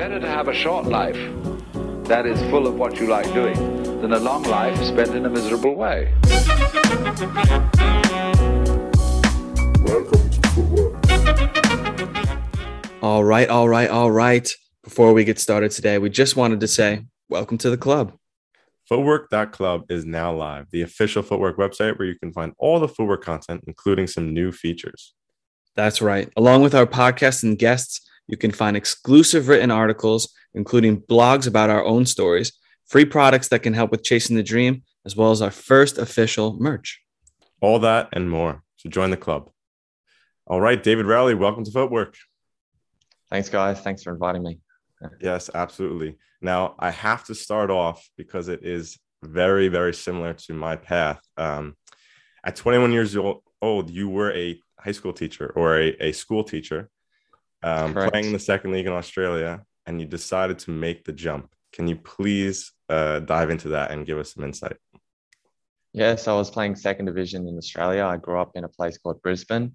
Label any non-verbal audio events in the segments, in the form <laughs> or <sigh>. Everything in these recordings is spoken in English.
Better to have a short life that is full of what you like doing than a long life spent in a miserable way. Welcome to Footwork. All right, all right, all right. Before we get started today, we just wanted to say welcome to the club. Footwork.club is now live, the official footwork website where you can find all the footwork content, including some new features. That's right. Along with our podcast and guests, you can find exclusive written articles, including blogs about our own stories, free products that can help with chasing the dream, as well as our first official merch. All that and more. So join the club. All right, David Rowley, welcome to Footwork. Thanks, guys. Thanks for inviting me. Yes, absolutely. Now, I have to start off because it is very, very similar to my path. Um, at 21 years old, you were a high school teacher or a, a school teacher um, playing in the second league in Australia, and you decided to make the jump. Can you please uh, dive into that and give us some insight? Yes, I was playing second division in Australia. I grew up in a place called Brisbane.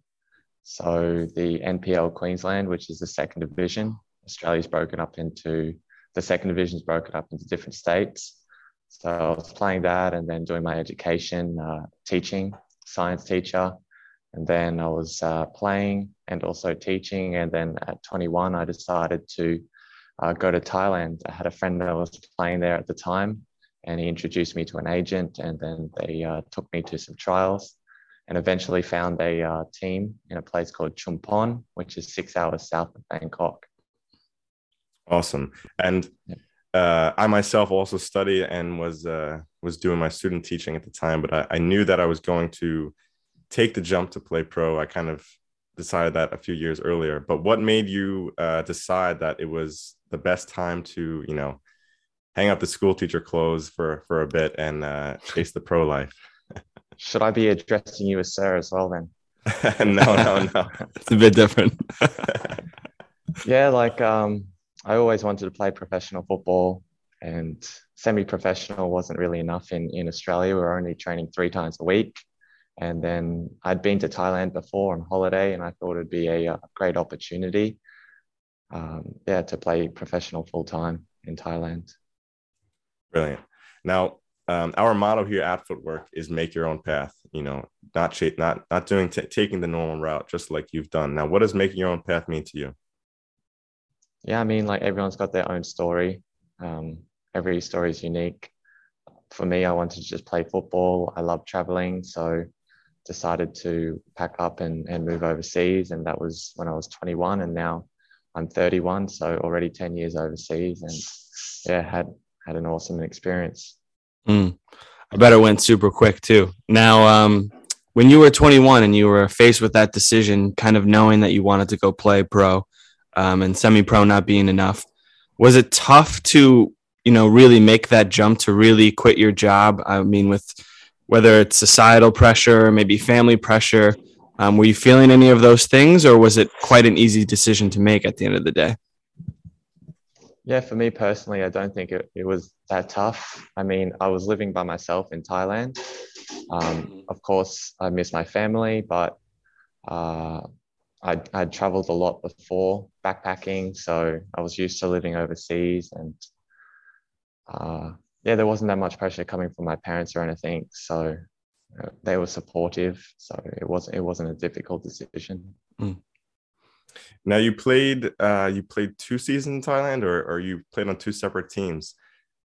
So the NPL Queensland, which is the second division, Australia's broken up into the second division is broken up into different states. So I was playing that and then doing my education, uh, teaching, science teacher. And then I was uh, playing and also teaching. And then at 21, I decided to uh, go to Thailand. I had a friend that was playing there at the time, and he introduced me to an agent. And then they uh, took me to some trials and eventually found a uh, team in a place called Chumphon, which is six hours south of Bangkok. Awesome. And uh, I myself also studied and was uh, was doing my student teaching at the time, but I, I, knew that I was going to take the jump to play pro. I kind of decided that a few years earlier. But what made you uh, decide that it was the best time to, you know, hang up the school teacher clothes for for a bit and uh, chase the pro life? <laughs> Should I be addressing you as sir as well then? <laughs> no, no, no. <laughs> it's a bit different. yeah, like um, I always wanted to play professional football, and semi-professional wasn't really enough in in Australia. We were only training three times a week, and then I'd been to Thailand before on holiday, and I thought it'd be a, a great opportunity, um, yeah, to play professional full time in Thailand. Brilliant. Now, um, our motto here at Footwork is make your own path. You know, not ch- not not doing t- taking the normal route, just like you've done. Now, what does making your own path mean to you? yeah, I mean, like everyone's got their own story. Um, every story is unique. For me, I wanted to just play football. I love traveling, so decided to pack up and, and move overseas. And that was when I was 21, and now I'm 31, so already 10 years overseas, and yeah, had had an awesome experience. Mm. I bet it went super quick too. Now, um, when you were 21 and you were faced with that decision, kind of knowing that you wanted to go play pro, um, and semi-pro not being enough. Was it tough to you know really make that jump to really quit your job? I mean, with whether it's societal pressure, maybe family pressure, um, were you feeling any of those things, or was it quite an easy decision to make at the end of the day? Yeah, for me personally, I don't think it, it was that tough. I mean, I was living by myself in Thailand. Um, of course, I miss my family, but uh, I'd, I'd traveled a lot before backpacking, so I was used to living overseas, and uh, yeah, there wasn't that much pressure coming from my parents or anything, so uh, they were supportive. So it wasn't it wasn't a difficult decision. Mm. Now you played uh, you played two seasons in Thailand, or or you played on two separate teams.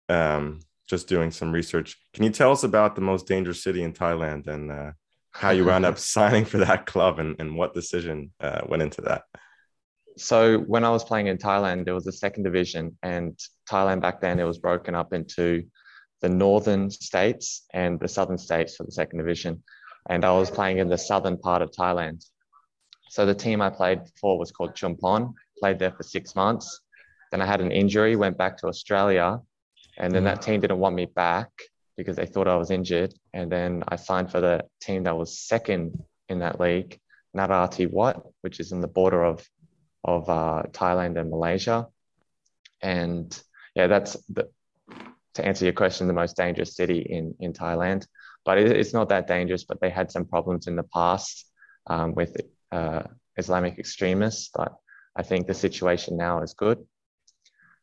Um, just doing some research. Can you tell us about the most dangerous city in Thailand and uh, how you wound up <laughs> signing for that club and, and what decision uh, went into that. So when I was playing in Thailand, there was a second division, and Thailand back then it was broken up into the northern states and the southern states for the second division. And I was playing in the southern part of Thailand. So the team I played for was called Chumphon. Played there for six months. Then I had an injury, went back to Australia, and then that team didn't want me back because they thought I was injured. And then I signed for the team that was second in that league, Narathiwat, Wat, which is in the border of of uh, Thailand and Malaysia. And yeah, that's the, to answer your question, the most dangerous city in in Thailand. But it, it's not that dangerous. But they had some problems in the past um, with uh, Islamic extremists. But I think the situation now is good.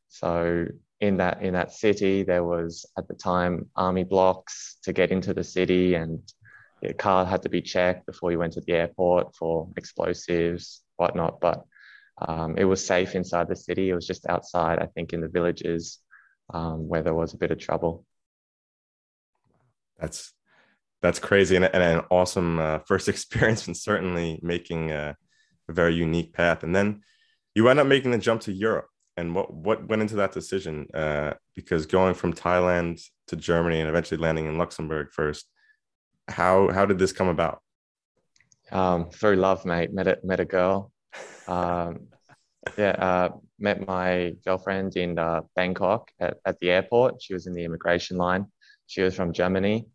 So in that in that city, there was at the time army blocks to get into the city, and your car had to be checked before you went to the airport for explosives, whatnot. But um, it was safe inside the city. It was just outside, I think, in the villages um, where there was a bit of trouble. That's that's crazy and, and an awesome uh, <laughs> first experience, and certainly making a, a very unique path. And then you end up making the jump to Europe. And what what went into that decision? Uh, because going from Thailand to Germany and eventually landing in Luxembourg first, how how did this come about? Um, through love, mate. Met a, met a girl. Um, yeah, uh, met my girlfriend in uh, Bangkok at, at the airport. She was in the immigration line. She was from Germany.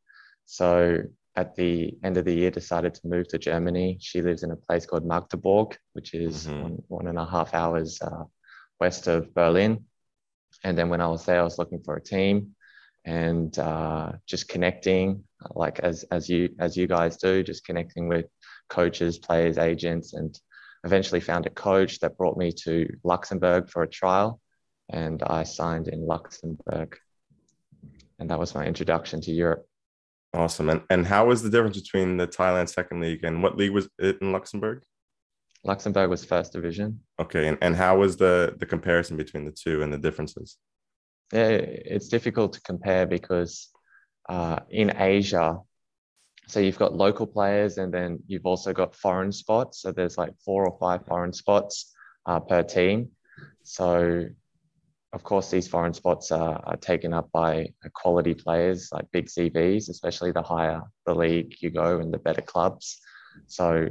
So at the end of the year, decided to move to Germany. She lives in a place called Magdeburg, which is mm-hmm. one, one and a half hours uh, west of Berlin. And then when I was there, I was looking for a team and uh, just connecting, like as as you as you guys do, just connecting with coaches, players, agents, and eventually found a coach that brought me to Luxembourg for a trial, and I signed in Luxembourg, and that was my introduction to Europe. Awesome. And and how was the difference between the Thailand second league and what league was it in Luxembourg? Luxembourg was first division. Okay. And, and how was the the comparison between the two and the differences? Yeah, it's difficult to compare because uh, in Asia, so you've got local players and then you've also got foreign spots. So there's like four or five foreign spots uh, per team. So of course, these foreign spots are, are taken up by quality players like big CVs, especially the higher the league you go and the better clubs. So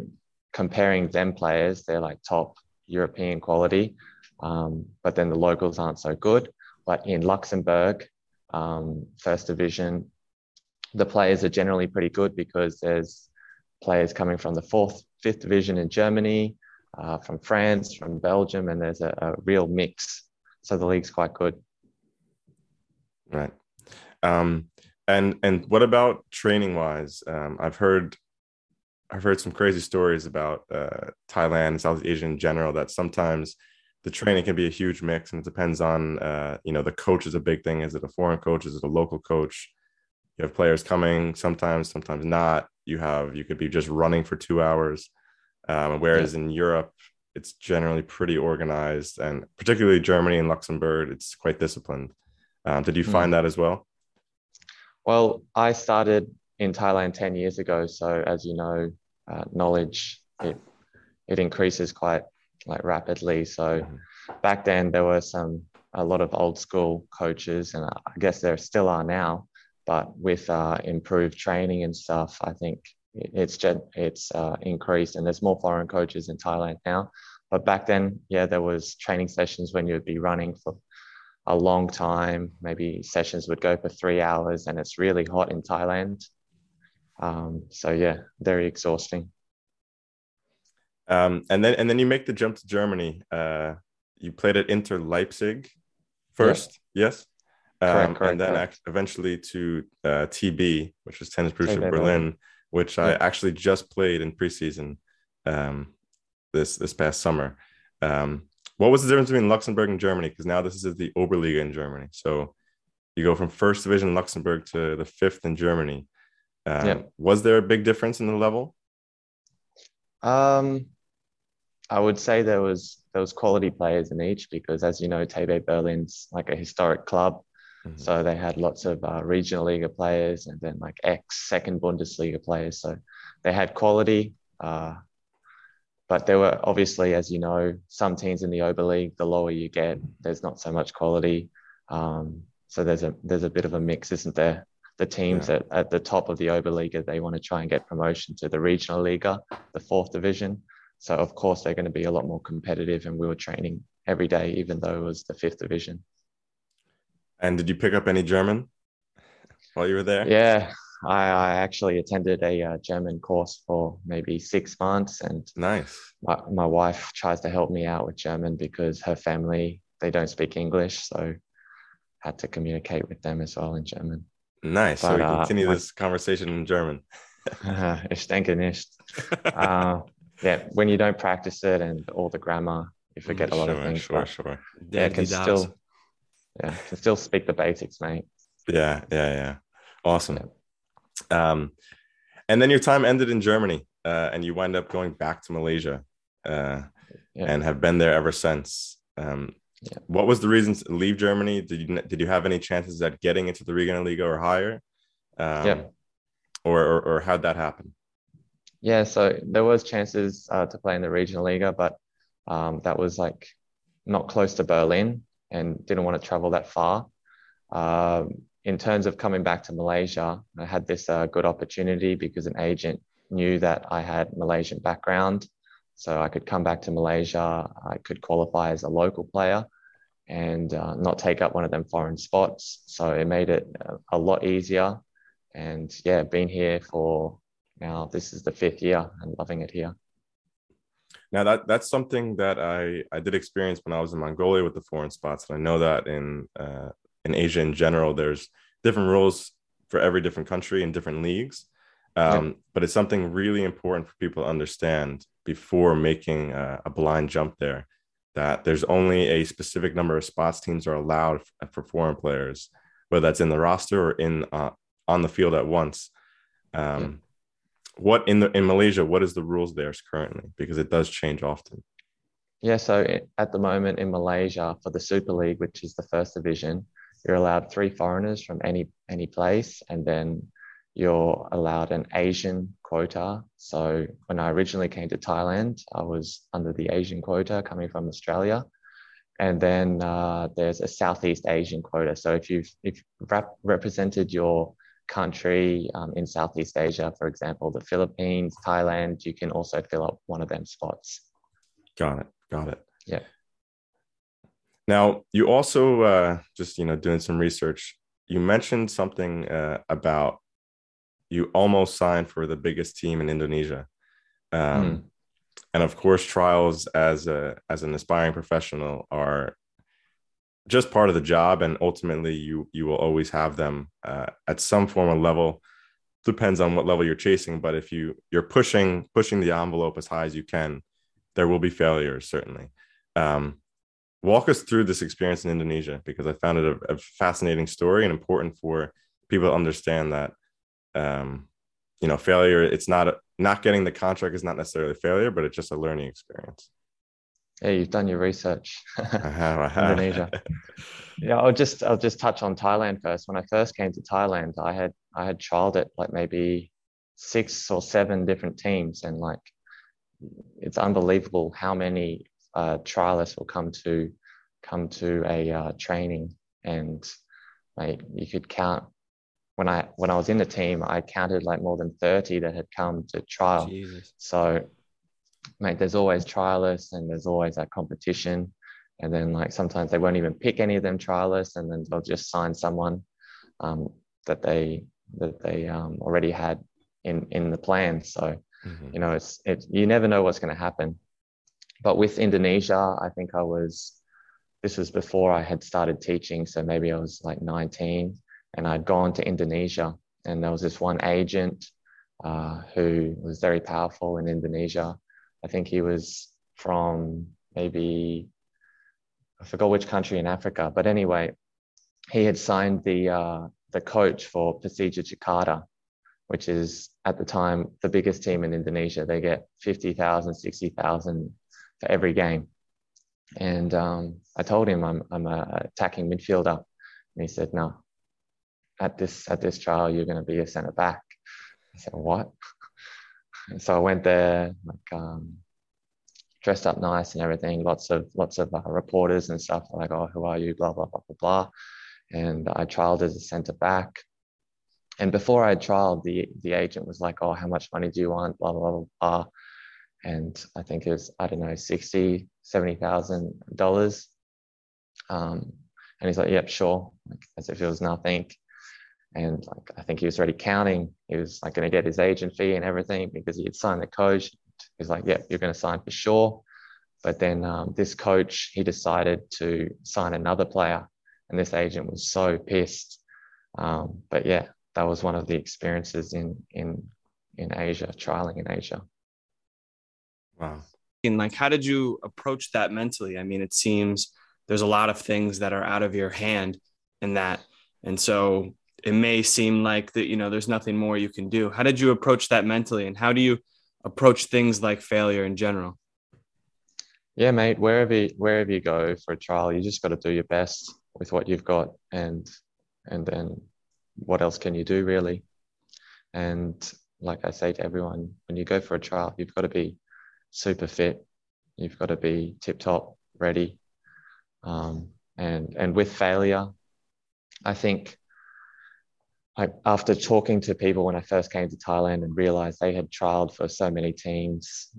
comparing them players, they're like top European quality, um, but then the locals aren't so good. But in Luxembourg, um, first division, the players are generally pretty good because there's players coming from the fourth, fifth division in Germany, uh, from France, from Belgium, and there's a, a real mix so the league's quite good. Right. Um, and and what about training wise? Um, I've heard I've heard some crazy stories about uh, Thailand and Southeast Asia in general. That sometimes the training can be a huge mix, and it depends on uh, you know the coach is a big thing. Is it a foreign coach? Is it a local coach? You have players coming sometimes, sometimes not. You have you could be just running for two hours. Um, whereas yeah. in Europe, it's generally pretty organized, and particularly Germany and Luxembourg, it's quite disciplined. Um, did you hmm. find mm. that as well? Well, I started in Thailand ten years ago, so as you know, uh, knowledge it it increases quite like rapidly. So mm. back then there were some a lot of old school coaches, and I guess there still are now. But with uh, improved training and stuff, I think it's it's uh, increased and there's more foreign coaches in Thailand now. But back then, yeah, there was training sessions when you would be running for a long time. Maybe sessions would go for three hours, and it's really hot in Thailand. Um, so yeah, very exhausting. Um, and then and then you make the jump to Germany. Uh, you played at Inter Leipzig first, yeah. yes, um, correct, correct, and then correct. eventually to uh, TB, which was Tennis Borussia Berlin which yeah. I actually just played in preseason um, this this past summer. Um, what was the difference between Luxembourg and Germany? Because now this is the Oberliga in Germany. So you go from first division Luxembourg to the fifth in Germany. Um, yeah. Was there a big difference in the level? Um, I would say there was there was quality players in each because, as you know, TB Berlin's like a historic club. Mm-hmm. So they had lots of uh, regional Liga players and then like ex second Bundesliga players. So they had quality. Uh, but there were obviously, as you know, some teams in the Oberliga, the lower you get, there's not so much quality. Um, so there's a there's a bit of a mix, isn't there? The teams yeah. at, at the top of the Oberliga, they want to try and get promotion to the regional Liga, the fourth division. So of course they're going to be a lot more competitive, and we were training every day, even though it was the fifth division. And did you pick up any German while you were there? Yeah, I, I actually attended a uh, German course for maybe six months, and nice. My, my wife tries to help me out with German because her family they don't speak English, so had to communicate with them as well in German. Nice. But, so we uh, continue uh, this conversation in German. <laughs> ich denke nicht. <laughs> uh, yeah, when you don't practice it and all the grammar, you forget a lot sure, of things. Sure, sure. Yeah, it can still yeah, can still speak the basics, mate. Yeah, yeah, yeah. Awesome. Um, and then your time ended in Germany, uh, and you wind up going back to Malaysia, uh, Yeah. and have been there ever since. Um, Yeah. What was the reason to leave Germany? Did you did you have any chances at getting into the regional Regionalliga or higher? Um, Yeah. Or, or or how'd that happen? Yeah, so there was chances uh, to play in the regional liga, but um, that was like not close to Berlin and didn't want to travel that far. Um, in terms of coming back to Malaysia, I had this uh, good opportunity because an agent knew that I had Malaysian background, so I could come back to Malaysia. I could qualify as a local player and uh, not take up one of them foreign spots. So it made it a, a lot easier. And yeah, been here for now this is the fifth year and loving it here. Now that that's something that I I did experience when I was in Mongolia with the foreign spots, and I know that in uh, in Asia in general, there's different rules for every different country and different leagues. Um, But it's something really important for people to understand before making a, a blind jump there. That there's only a specific number of spots teams are allowed f- for foreign players, whether that's in the roster or in uh, on the field at once. Um, Yeah. What in the in Malaysia? What is the rules there currently? Because it does change often. Yeah, so at the moment in Malaysia for the Super League, which is the first division, you're allowed three foreigners from any any place, and then you're allowed an Asian quota. So when I originally came to Thailand, I was under the Asian quota coming from Australia, and then uh, there's a Southeast Asian quota. So if you've if you've rep- represented your country um, in Southeast Asia, for example, the Philippines, Thailand, you can also fill up one of them spots. Got it. Got it. Yeah. Now you also uh, just you know doing some research. You mentioned something uh, about you almost signed for the biggest team in Indonesia, um, Mm. and of course, trials as a as an aspiring professional are just part of the job, and ultimately, you you will always have them uh, at some form of level. Depends on what level you're chasing, but if you you're pushing pushing the envelope as high as you can, there will be failures certainly. Um, walk us through this experience in Indonesia because I found it a, a fascinating story and important for people to understand that um, you know failure. It's not a, not getting the contract is not necessarily failure, but it's just a learning experience. Yeah, you've done your research. I <laughs> have, I have. Indonesia. <laughs> yeah, I'll just I'll just touch on Thailand first. When I first came to Thailand, I had I had trialed it like maybe six or seven different teams, and like it's unbelievable how many uh, trialists will come to come to a uh, training, and like you could count when I when I was in the team, I counted like more than thirty that had come to trial. Jesus. So, mate, there's always trialists and there's always that competition. And then, like, sometimes they won't even pick any of them trialists, and then they'll just sign someone um, that they that they um, already had in in the plan. So, Mhm. you know, it's it. You never know what's going to happen. But with Indonesia, I think I was. This was before I had started teaching, so maybe I was like 19, and I'd gone to Indonesia, and there was this one agent uh, who was very powerful in Indonesia. I think he was from maybe I forgot which country in Africa, but anyway, he had signed the uh, the coach for Persija Jakarta, which is at the time the biggest team in Indonesia. They get 50,000, 60,000 for every game. And um, I told him I'm I'm a attacking midfielder, and he said no. At this at this trial, you're going to be a centre back. I said what? And so I went there, like um, dressed up nice and everything. Lots of lots of uh, reporters and stuff like, oh, who are you? Blah blah blah blah blah. And I trialed as a centre back. And before I trialed, the the agent was like, oh, how much money do you want? Blah blah blah blah. And I think it was I don't know sixty seventy thousand dollars. Um, and he's like, yep, sure, like, as if it was nothing. And like I think he was already counting. He was like going to get his agent fee and everything because he had signed the coach. He's like, "Yep, you're going to sign for sure." But then um, this coach he decided to sign another player, and this agent was so pissed. Um, but yeah, that was one of the experiences in in in Asia, trialing in Asia. Wow. And like, how did you approach that mentally? I mean, it seems there's a lot of things that are out of your hand in that. And so it may seem like that, you know, there's nothing more you can do. How did you approach that mentally? And how do you approach things like failure in general? Yeah, mate, wherever you, wherever you go for a trial, you just got to do your best with what you've got and and then what else can you do really? And like I say to everyone, when you go for a trial, you've got to be super fit. You've got to be tip top, ready. Um, and and with failure, I think After talking to people when I first came to Thailand and realized they had trialed for so many teams,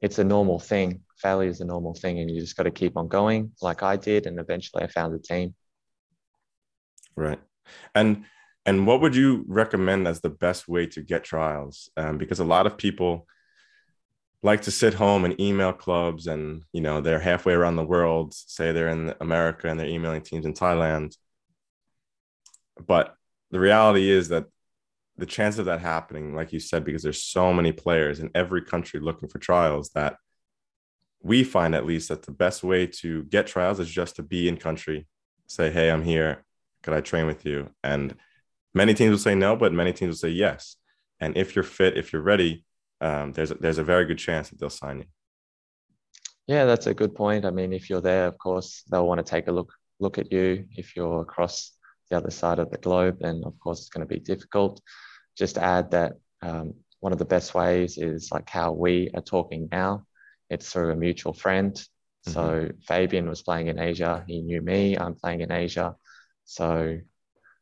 it's a normal thing. Failure is a normal thing, and you just got to keep on going, like I did. And eventually, I found a team. Right, and and what would you recommend as the best way to get trials? Um, because a lot of people like to sit home and email clubs, and you know they're halfway around the world. Say they're in America and they're emailing teams in Thailand, but the reality is that the chance of that happening, like you said, because there's so many players in every country looking for trials, that we find at least that the best way to get trials is just to be in country, say, "Hey, I'm here. Could I train with you?" and Many teams will say no, but many teams will say yes. And if you're fit, if you're ready, um, there's a, there's a very good chance that they'll sign you. Yeah, that's a good point. I mean, if you're there, of course, they'll want to take a look look at you. If you're across the other side of the globe, then of course it's going to be difficult. Just add that um, one of the best ways is like how we are talking now. It's through a mutual friend. Mm-hmm. So Fabian was playing in Asia. He knew me. I'm playing in Asia. So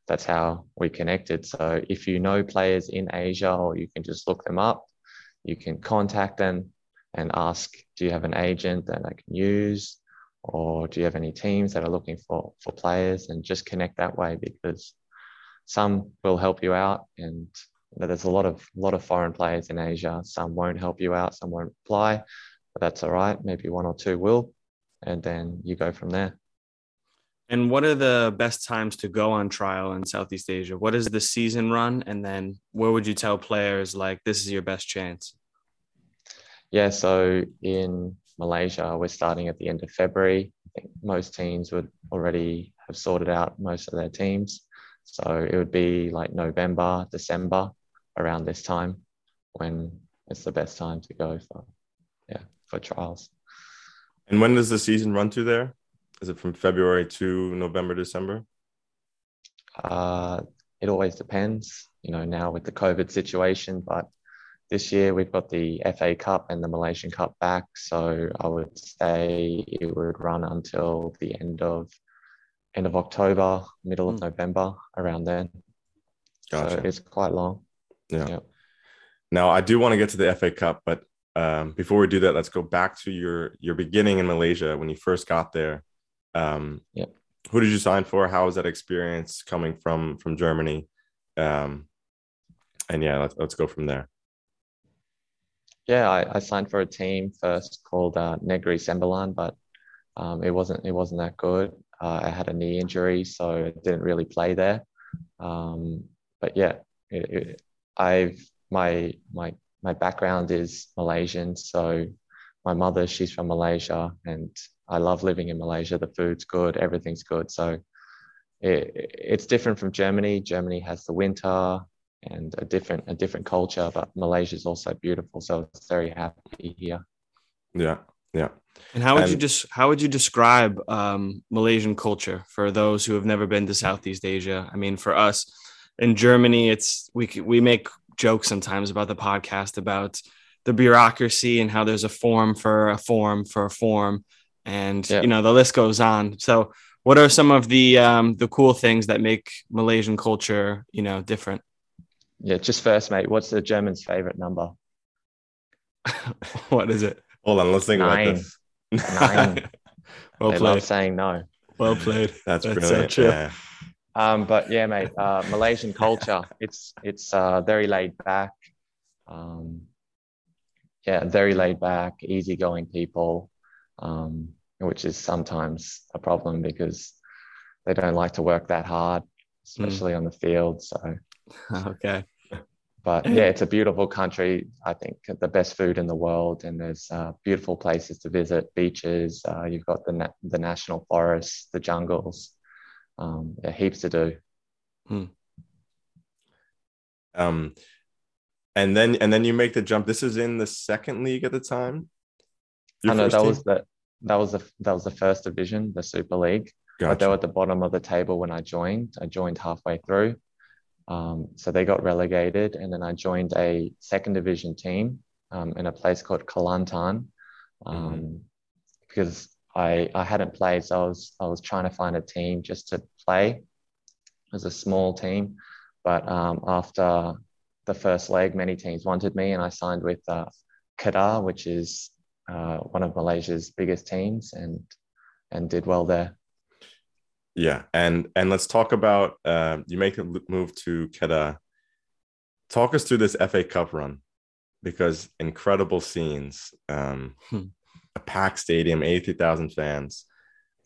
that's how we connected. So if you know players in Asia, or you can just look them up, you can contact them and ask, do you have an agent that I can use? Or do you have any teams that are looking for, for players? And just connect that way because some will help you out. And there's a lot of lot of foreign players in Asia. Some won't help you out, some won't apply, but that's all right. Maybe one or two will. And then you go from there. And what are the best times to go on trial in Southeast Asia? What is the season run? And then where would you tell players like this is your best chance? Yeah, so in Malaysia, we're starting at the end of February. I think most teams would already have sorted out most of their teams. So it would be like November, December around this time when it's the best time to go for yeah, for trials. And when does the season run to there? Is it from February to November, December? Uh, it always depends, you know, now with the COVID situation, but this year we've got the FA Cup and the Malaysian Cup back. So I would say it would run until the end of end of October, middle of mm. November, around then. Gotcha. So it's quite long. Yeah. Yep. Now I do want to get to the FA Cup, but um, before we do that, let's go back to your your beginning in Malaysia when you first got there. Um, yeah. Who did you sign for? How was that experience coming from from Germany? Um, and yeah, let's let's go from there. Yeah, I, I signed for a team first called uh, Negri Sembilan, but um, it wasn't it wasn't that good. Uh, I had a knee injury, so I didn't really play there. Um, but yeah, it, it, I've my my my background is Malaysian, so my mother she's from Malaysia, and I love living in Malaysia. The food's good, everything's good. So it, it's different from Germany. Germany has the winter and a different a different culture, but Malaysia is also beautiful. So it's very happy here. Yeah, yeah. And how would and, you just how would you describe um, Malaysian culture for those who have never been to Southeast Asia? I mean, for us in Germany, it's we we make jokes sometimes about the podcast about the bureaucracy and how there's a form for a form for a form and yeah. you know the list goes on. So, what are some of the um, the cool things that make Malaysian culture you know different? Yeah, just first, mate. What's the German's favorite number? <laughs> what is it? Hold on, let's think Nine. about this. Nine. <laughs> well they played. love saying no. Well played. <laughs> That's, That's brilliant. So yeah. Um, but yeah, mate, uh, Malaysian culture, it's it's uh, very laid back. Um, yeah, very laid back, easygoing people um, which is sometimes a problem because they don't like to work that hard, especially mm. on the field. So, okay. But yeah, it's a beautiful country. I think the best food in the world, and there's uh, beautiful places to visit, beaches. Uh, you've got the na- the national forests, the jungles. Um, yeah, heaps to do. Hmm. Um, and then and then you make the jump. This is in the second league at the time. I know that was the that was the that was the first division, the Super League. Gotcha. But they were at the bottom of the table when I joined. I joined halfway through. Um, so they got relegated, and then I joined a second division team um, in a place called Kelantan um, mm-hmm. because I I hadn't played, so I was I was trying to find a team just to play. It was a small team, but um, after the first leg, many teams wanted me, and I signed with uh, Kedah, which is uh, one of Malaysia's biggest teams, and and did well there. Yeah, and and let's talk about uh, you make a move to Kedah. Talk us through this FA Cup run, because incredible scenes. Um, hmm. A packed stadium, eighty thousand fans.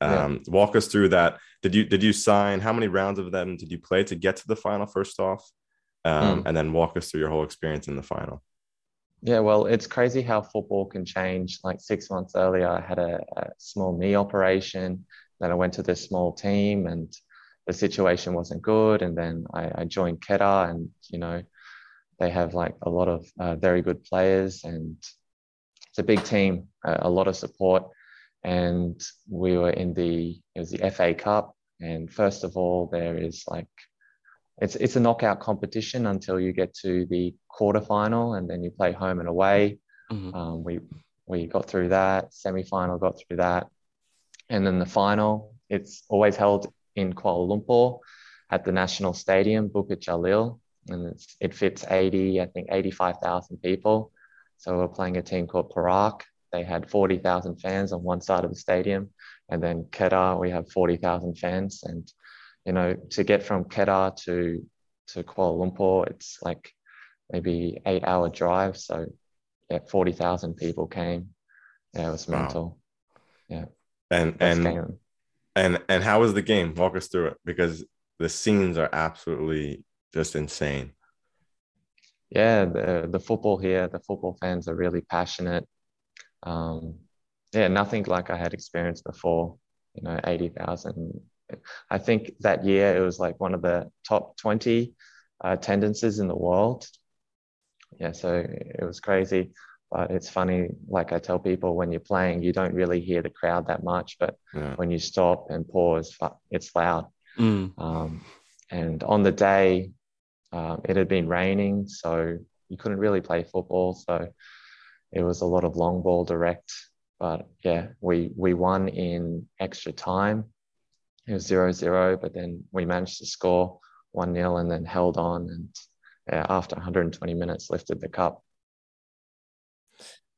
Um, yeah. Walk us through that. Did you did you sign? How many rounds of them did you play to get to the final? First off, um, hmm. and then walk us through your whole experience in the final. Yeah, well, it's crazy how football can change. Like six months earlier, I had a, a small knee operation then I went to this small team and the situation wasn't good. And then I, I joined Kedah and, you know, they have like a lot of uh, very good players and it's a big team, uh, a lot of support. And we were in the, it was the FA Cup. And first of all, there is like, it's, it's a knockout competition until you get to the quarterfinal and then you play home and away. Mm-hmm. Um, we, we got through that, semi final got through that. And then the final, it's always held in Kuala Lumpur at the National Stadium, Bukit Jalil, and it fits 80, I think 85,000 people. So we're playing a team called Perak. They had 40,000 fans on one side of the stadium, and then Kedah, we have 40,000 fans. And you know, to get from Kedah to to Kuala Lumpur, it's like maybe eight hour drive. So yeah, 40,000 people came. Yeah, it was mental. Wow. Yeah. And and and and how was the game? Walk us through it because the scenes are absolutely just insane. Yeah, the the football here, the football fans are really passionate. Um, yeah, nothing like I had experienced before. You know, eighty thousand. I think that year it was like one of the top twenty uh, attendances in the world. Yeah, so it was crazy. But it's funny, like I tell people, when you're playing, you don't really hear the crowd that much. But yeah. when you stop and pause, it's loud. Mm. Um, and on the day, um, it had been raining, so you couldn't really play football. So it was a lot of long ball direct. But yeah, we we won in extra time. It was zero zero, but then we managed to score one 0 and then held on, and yeah, after 120 minutes, lifted the cup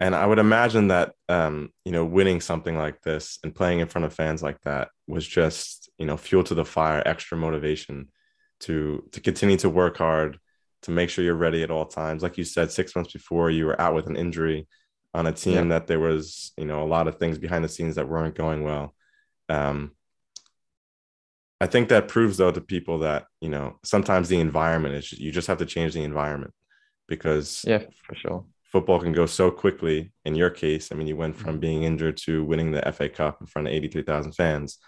and I would imagine that um, you know winning something like this and playing in front of fans like that was just you know fuel to the fire, extra motivation to to continue to work hard, to make sure you're ready at all times. Like you said, six months before you were out with an injury on a team yeah. that there was you know a lot of things behind the scenes that weren't going well. Um, I think that proves though to people that you know sometimes the environment is you just have to change the environment because yeah for sure football can go so quickly. In your case, I mean, you went from mm-hmm. being injured to winning the FA Cup in front of 83,000 fans.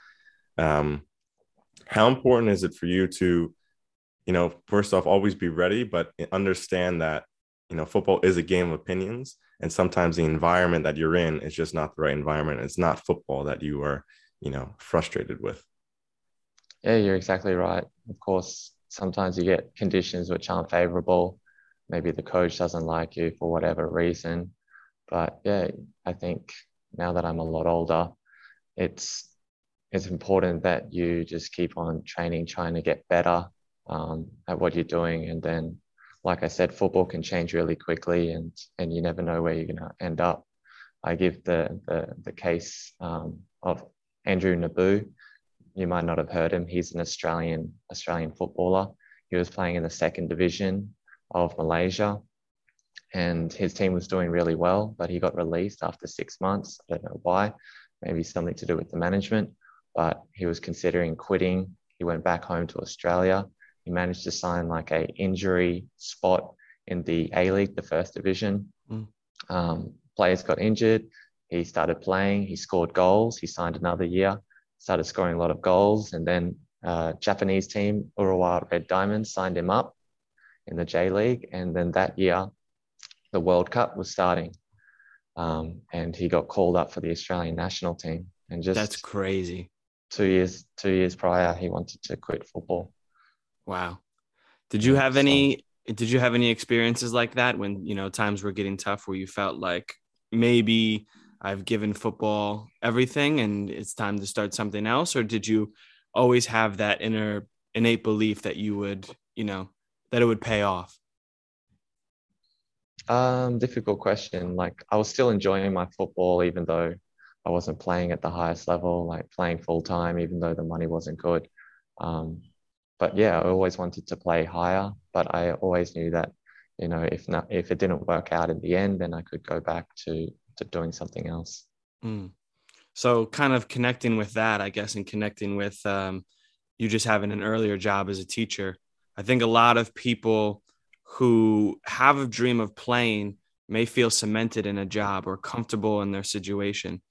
Um, how important is it for you to, you know, first off, always be ready, but understand that, you know, football is a game of opinions. And sometimes the environment that you're in is just not the right environment. It's not football that you are, you know, frustrated with. Yeah, you're exactly right. Of course, sometimes you get conditions which aren't favorable maybe the coach doesn't like you for whatever reason. But yeah, I think now that I'm a lot older, it's it's important that you just keep on training, trying to get better um, at what you're doing, and then, like I said, football can change really quickly, and and you never know where you're gonna end up. I give the the the case um, of Andrew Nabbout. You might not have heard him. He's an Australian Australian footballer. He was playing in the second division of Malaysia. And his team was doing really well, but he got released after six months. I don't know why, maybe something to do with the management, but he was considering quitting. He went back home to Australia. He managed to sign like a injury spot in the A League, the first division. Mm. Um, players got injured. He started playing. He scored goals. He signed another year. Started scoring a lot of goals, and then uh, Japanese team Urawa Red Diamonds signed him up in the J League, and then that year, the World Cup was starting, um, and he got called up for the Australian national team. And just That's crazy. two years two years prior, he wanted to quit football. Wow. Did you have so- any did you have any experiences like that when, you know, times were getting tough where you felt like maybe I've given football everything and it's time to start something else or did you always have that inner innate belief that you would, you know, that it would pay off? Um, difficult question. Like I was still enjoying my football, even though I wasn't playing at the highest level, like playing full time, even though the money wasn't good. Um, but yeah, I always wanted to play higher, but I always knew that, you know, if not, if it didn't work out in the end, then I could go back to to doing something else. Mm. So, kind of connecting with that, I guess, and connecting with um, you just having an earlier job as a teacher. I think a lot of people who have a dream of playing may feel cemented in a job or comfortable in their situation.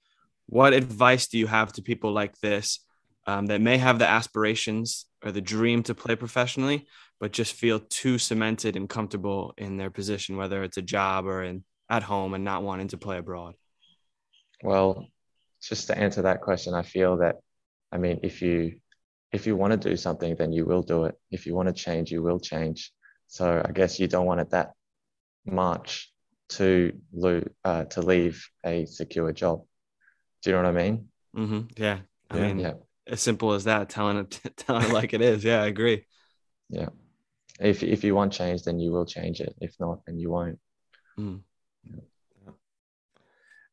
What advice do you have to people like this um, that may have the aspirations or the dream to play professionally, but just feel too cemented and comfortable in their position, whether it's a job or in at home and not wanting to play abroad? Well, just to answer that question, I feel that, I mean, if you if you want to do something, then you will do it. If you want to change, you will change. So I guess you don't want it that much to lo- uh, to leave a secure job. Do you know what I mean? hmm Yeah. I Yeah. mean, Yeah, as simple as that, telling it, <laughs> telling it like it is. Yeah, I agree. yeah. If if you want change, then you will change it. If not, then you won't. Mm.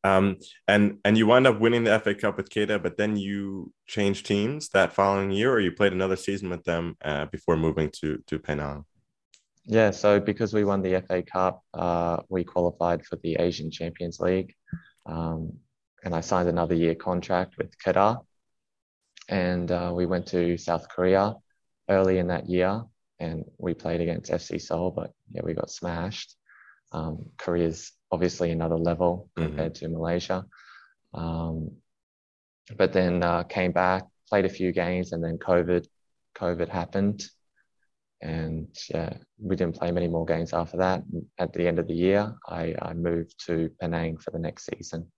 Um, and and you wind up winning the FA Cup with Kedah, but then you changed teams that following year, or you played another season with them uh, before moving to to Penang. Yeah, so because we won the FA Cup, uh, we qualified for the Asian Champions League, um, and I signed another year contract with Kedah, and uh, we went to South Korea early in that year, and we played against FC Seoul, but yeah, we got smashed. Um, Korea's obviously another level Mhm. compared to Malaysia, um, but then uh, came back, played a few games, and then COVID, COVID happened and yeah, we didn't play many more games after that. At the end of the year, I, I moved to Penang for the next season.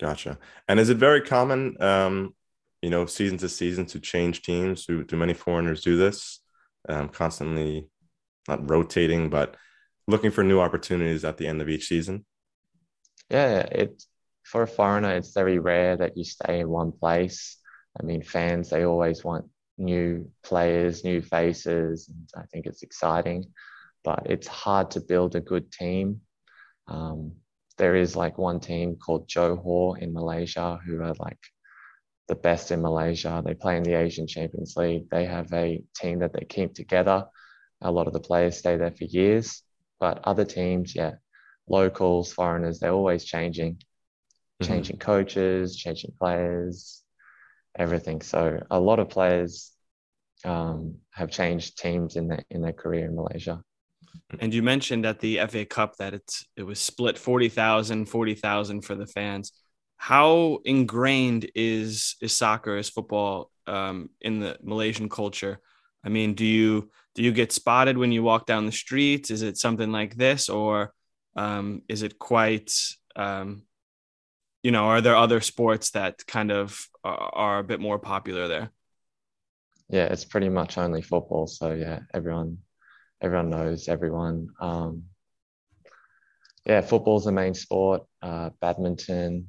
Gotcha. And is it very common, um, you know, season to season to change teams? Do do many foreigners do this? Um, constantly, not rotating, but looking for new opportunities at the end of each season. Yeah, it for a foreigner, it's very rare that you stay in one place. I mean, fans they always want new players, new faces, and I think it's exciting, but it's hard to build a good team. Um, there is like one team called Johor in Malaysia who are like the best in Malaysia. They play in the Asian Champions League. They have a team that they keep together. A lot of the players stay there for years, but other teams, yeah, locals, foreigners, they're always changing, Mhm. changing coaches, changing players, everything. So a lot of players um, have changed teams in their in their career in Malaysia. And you mentioned at the FA Cup that it's it was split 40,000, 40,000 for the fans. How ingrained is is soccer, is football um, in the Malaysian culture? I mean, do you do you get spotted when you walk down the streets? Is it something like this, or um, is it quite um, you know? Are there other sports that kind of are, are a bit more popular there? Yeah, it's pretty much only football. So yeah, everyone everyone knows everyone. Um, yeah, football's the main sport. Uh, badminton,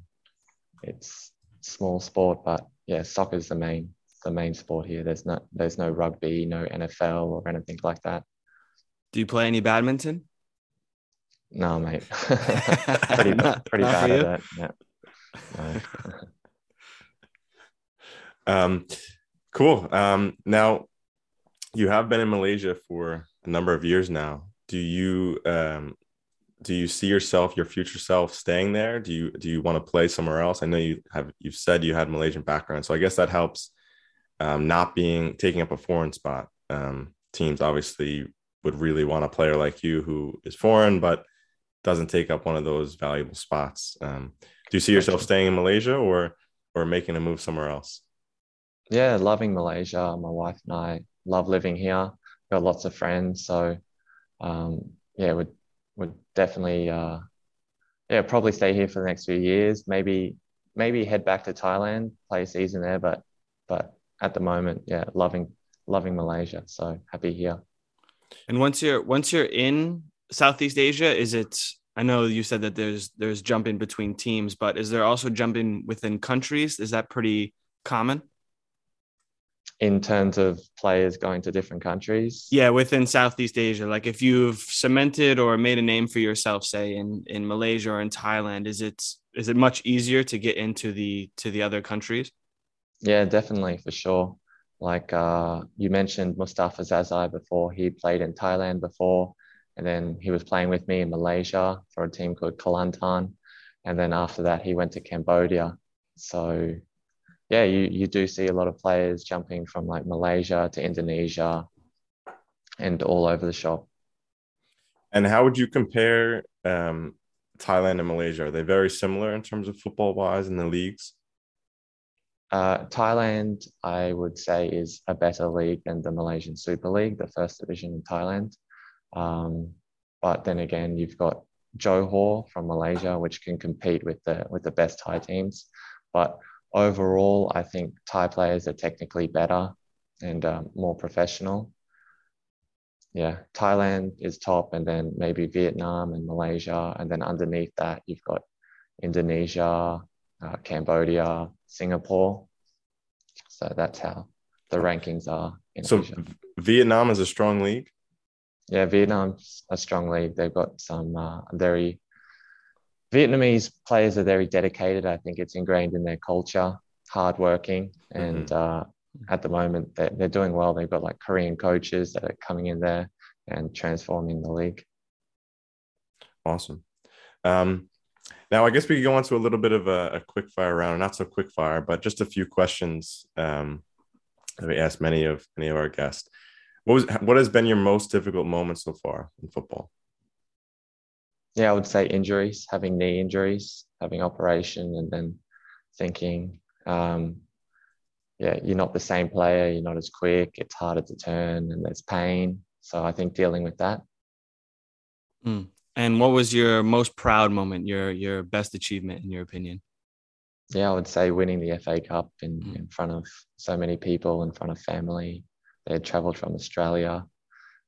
it's small sport, but yeah, soccer's the main the main sport here. There's no there's no rugby, no NFL or anything like that. Do you play any badminton? No, mate. <laughs> pretty Not- pretty not bad at that. Yeah. No. <laughs> Um, cool. Um, now, you have been in Malaysia for a number of years now. Do you um, do you see yourself, your future self, staying there? Do you do you want to play somewhere else? I know you have you've said you had Malaysian background, so I guess that helps. Um, not being taking up a foreign spot. Um, teams obviously would really want a player like you who is foreign but doesn't take up one of those valuable spots. Um, do you see yourself staying in Malaysia or or making a move somewhere else? Yeah, loving Malaysia. My wife and I love living here. Got lots of friends, so um, yeah, would would definitely uh, yeah probably stay here for the next few years. Maybe maybe head back to Thailand, play a season there, but but at the moment, yeah, loving loving Malaysia. So happy here. And once you're once you're in Southeast Asia, is it? I know you said that there's there's jumping between teams, but is there also jumping within countries? Is that pretty common? In terms of players going to different countries, Yeah, within Southeast Asia, like if you've cemented or made a name for yourself, say in in Malaysia or in Thailand, is it is it much easier to get into the to the other countries? Yeah, definitely for sure. Like uh, you mentioned Mustafa Zazai before, he played in Thailand before, and then he was playing with me in Malaysia for a team called Kelantan, and then after that he went to Cambodia. So yeah, you you do see a lot of players jumping from like Malaysia to Indonesia, and all over the shop. And how would you compare um, Thailand and Malaysia? Are they very similar in terms of football wise in the leagues? Uh, Thailand, I would say, is a better league than the Malaysian Super League, the first division in Thailand. Um, but then again, you've got Johor from Malaysia, which can compete with the with the best Thai teams. But overall, I think Thai players are technically better and um, more professional. Yeah, Thailand is top, and then maybe Vietnam and Malaysia, and then underneath that, you've got Indonesia, uh, Cambodia, Singapore. So that's how the rankings are in So Asia. Vietnam is a strong league. Yeah, Vietnam's a strong league. They've got some uh, very Vietnamese players are very dedicated. I think it's ingrained in their culture, hardworking, and uh, at the moment they're, they're doing well. They've got like Korean coaches that are coming in there and transforming the league. Awesome. Um, now, I guess we could go on to a little bit of a, a quick fire round, not so quick fire, but just a few questions um, that we asked many of many of our guests. What was what has been your most difficult moment so far in football? Yeah, I would say injuries, having knee injuries, having operation, and then thinking, um, yeah, you're not the same player. You're not as quick. It's harder to turn, and there's pain. So I think dealing with that. And what was your most proud moment, your your best achievement in your opinion? Yeah, I would say winning the FA Cup in, Mm. in front of so many people, in front of family. They had travelled from Australia.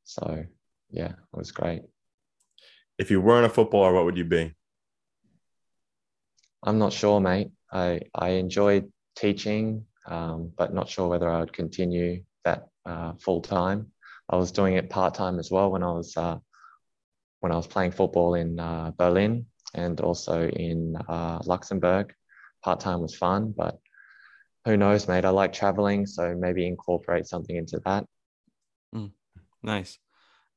So, yeah, it was great. If you weren't a footballer, what would you be? I'm not sure, mate. I, I enjoyed teaching, um, but not sure whether I would continue that uh, full time. I was doing it part time as well when I was uh, when I was playing football in uh, Berlin and also in uh, Luxembourg. Part time was fun, but who knows, mate? I like traveling, so maybe incorporate something into that. Nice.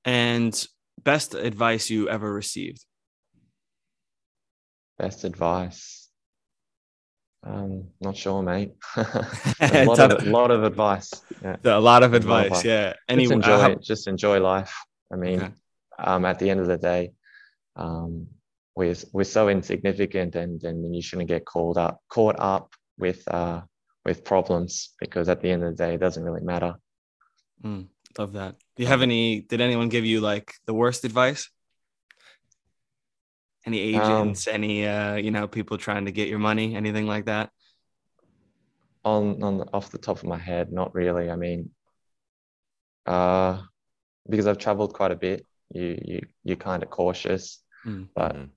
And best advice you ever received? Best advice. Um, not sure, mate. <laughs> a <laughs> lot of, lot of advice. Yeah. A lot of A lot of advice. advice. Yeah. Any just enjoy uh, how- Just enjoy life. I mean, Okay. Um, at the end of the day, um, we're we're so insignificant, and and you shouldn't get called up caught up with uh with problems because at the end of the day, it doesn't really matter. Mm, love that. Do you have any? Did anyone give you like the worst advice? Any Um, agents? any uh, you know, people trying to get your money? Anything like that? On on the, off the top of my head, not really. I mean, uh, because I've traveled quite a bit, you you you're kind of cautious, Mm. but Mhm.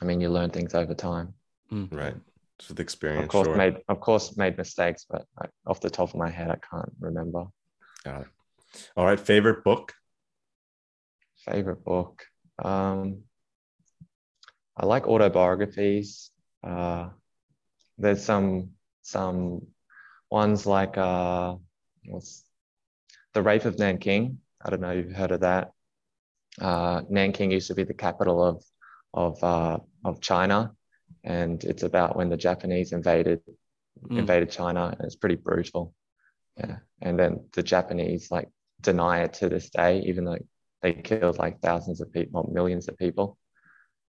I mean, you learn things over time. Mm. Right. Just with experience. Of course, sure. made of course made mistakes, but I, off the top of my head, I can't remember. Got it. All right. Favorite book? Favorite book. Um, I like autobiographies. Uh, there's some some ones like uh, what's the Rape of Nanking. I don't know if you've heard of that. Uh, Nanking used to be the capital of of uh, of China, and it's about when the Japanese invaded Mm. invaded China, and it's pretty brutal. Yeah, and then the Japanese like deny it to this day, even though they killed like thousands of people, millions of people.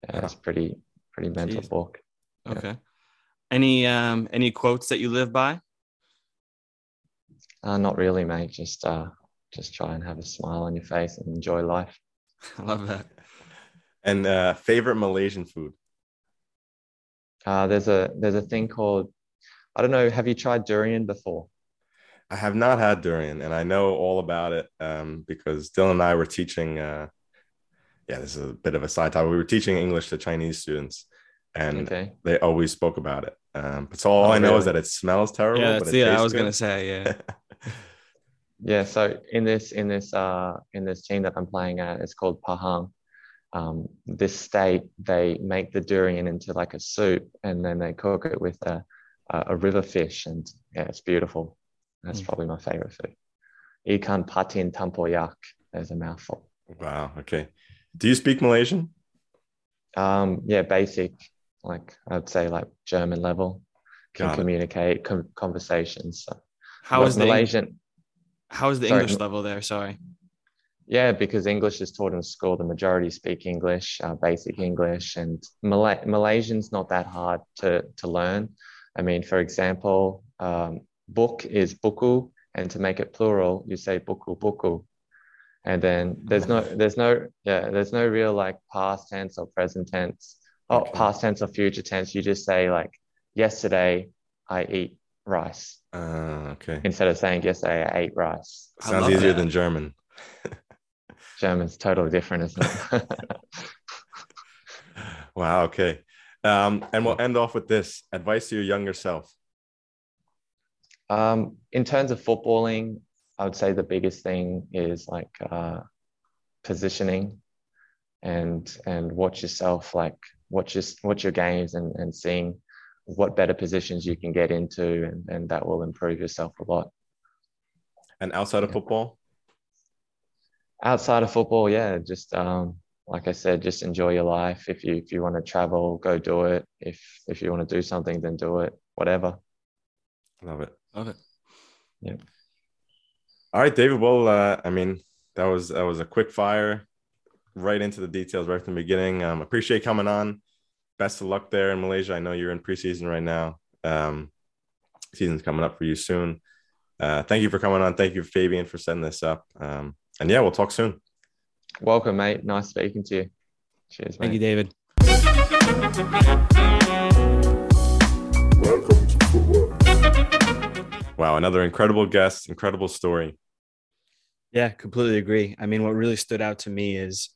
Yeah, it's pretty pretty mental Jeez. book. Yeah. Okay. Any um any quotes that you live by? Uh, not really, mate. Just uh, just try and have a smile on your face and enjoy life. <laughs> I love that. And uh, favorite Malaysian food? Uh, there's a there's a thing called I don't know. Have you tried durian before? I have not had durian, and I know all about it um, because Dylan and I were teaching. Uh, yeah, this is a bit of a side topic. We were teaching English to Chinese students, and Okay. they always spoke about it. Um, but so all Oh, I know is that it smells terrible. Yeah, but it yeah. I tastes was gonna say yeah. <laughs> Yeah. So in this in this uh in this team that I'm playing at, it's called Pahang. Um, this state they make the durian into like a soup, and then they cook it with a a, a river fish, and yeah, it's beautiful. That's Mm. probably my favorite food. Ikan patin tempoyak. There's a mouthful. Wow. Okay. Do you speak Malaysian? Um, yeah, basic, like I'd say like German level, can Got communicate com- conversations. So. How the Malaysian? How is the Sorry. English level there? Sorry. Yeah, because English is taught in school. The majority speak English, uh, basic English, and Malay- Malaysian's not that hard to to learn. I mean, for example, um, book is buku, and to make it plural, you say buku buku. And then there's no <laughs> there's no yeah there's no real like past tense or present tense. Oh, Okay. past tense or future tense. You just say like yesterday I eat rice Uh, okay. instead of saying yesterday I ate rice. Sounds easier that. than German. <laughs> German's totally different, isn't it? <laughs> Wow. Okay. Um, and we'll end off with this advice to your younger self. Um, in terms of footballing, I would say the biggest thing is like uh, positioning and and watch yourself like watch your watch your games and, and seeing what better positions you can get into and, and that will improve yourself a lot. And outside of football, Outside of football, yeah, just um, like I said, just enjoy your life. If you if you want to travel, go do it. If if you want to do something, then do it. Whatever. love it. Love it. Yeah. All right, David. Well, uh, I mean, that was that was a quick fire, right into the details right from the beginning. Um, appreciate coming on. Best of luck there in Malaysia. I know you're in preseason right now. Um, season's coming up for you soon. Uh, thank you for coming on. Thank you, Fabian, for setting this up. Um, and yeah, we'll talk soon. Welcome, mate. Nice speaking to you. Cheers, mate. Thank you, David. Welcome to footwork. Wow, another incredible guest, incredible story. Yeah, completely agree. I mean, what really stood out to me is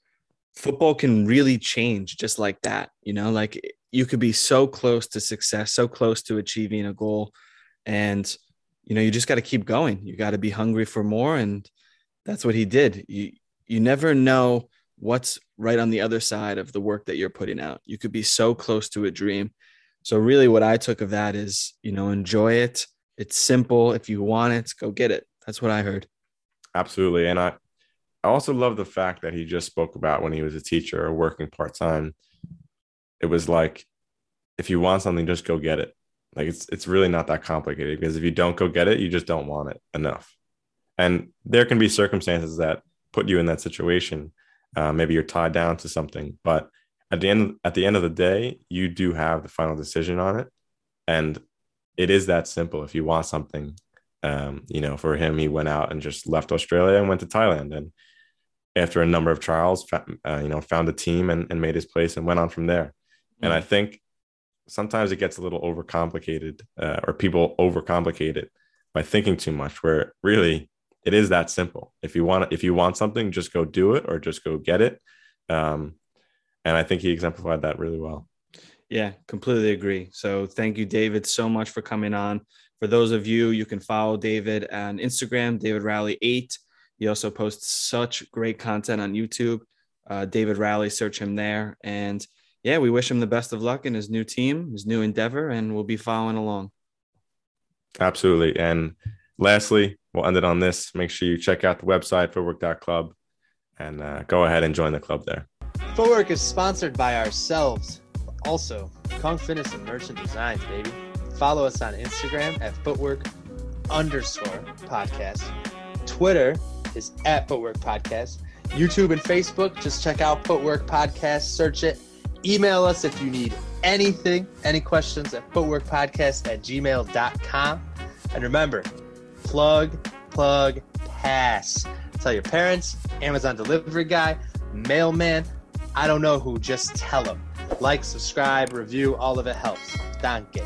football can really change just like that. You know, like you could be so close to success, so close to achieving a goal. And, you know, you just got to keep going. You got to be hungry for more. And that's what he did. You, you never know what's right on the other side of the work that you're putting out. You could be so close to a dream. So, really, what I took of that is, you know, enjoy it. It's simple. If you want it, go get it. That's what I heard. Absolutely. And I, I also love the fact that he just spoke about when he was a teacher or working part time. It was like, if you want something, just go get it. Like it's it's really not that complicated because if you don't go get it, you just don't want it enough. And there can be circumstances that put you in that situation. Uh, maybe you're tied down to something, but at the end at the end of the day, you do have the final decision on it, and it is that simple. If you want something, um, you know, for him, he went out and just left Australia and went to Thailand. And after a number of trials, uh, you know, found a team and, and made his place and went on from there. And I think sometimes it gets a little overcomplicated, uh, or people overcomplicate it by thinking too much. Where really, it is that simple. If you want, if you want something, just go do it, or just go get it. Um, and I think he exemplified that really well. Yeah, completely agree. So thank you, David, so much for coming on. For those of you, you can follow David on Instagram, David Rally eight. He also posts such great content on YouTube. Uh, David Rally, search him there. And yeah, we wish him the best of luck in his new team, his new endeavor, and we'll be following along. Absolutely. And lastly, we'll end it on this. Make sure you check out the website, footwork.club, and uh, go ahead and join the club there. Footwork is sponsored by ourselves. Also, Kong Fitness and Merchant Designs, baby. Follow us on Instagram at footwork underscore podcast. Twitter is at footwork podcast. YouTube and Facebook, just check out Footwork Podcast, search it. Email us if you need anything, any questions at footworkpodcast at gmail.com. And remember, plug, plug, pass. Tell your parents, Amazon delivery guy, mailman, I don't know who, just tell them. Like, subscribe, review, all of it helps. Danke.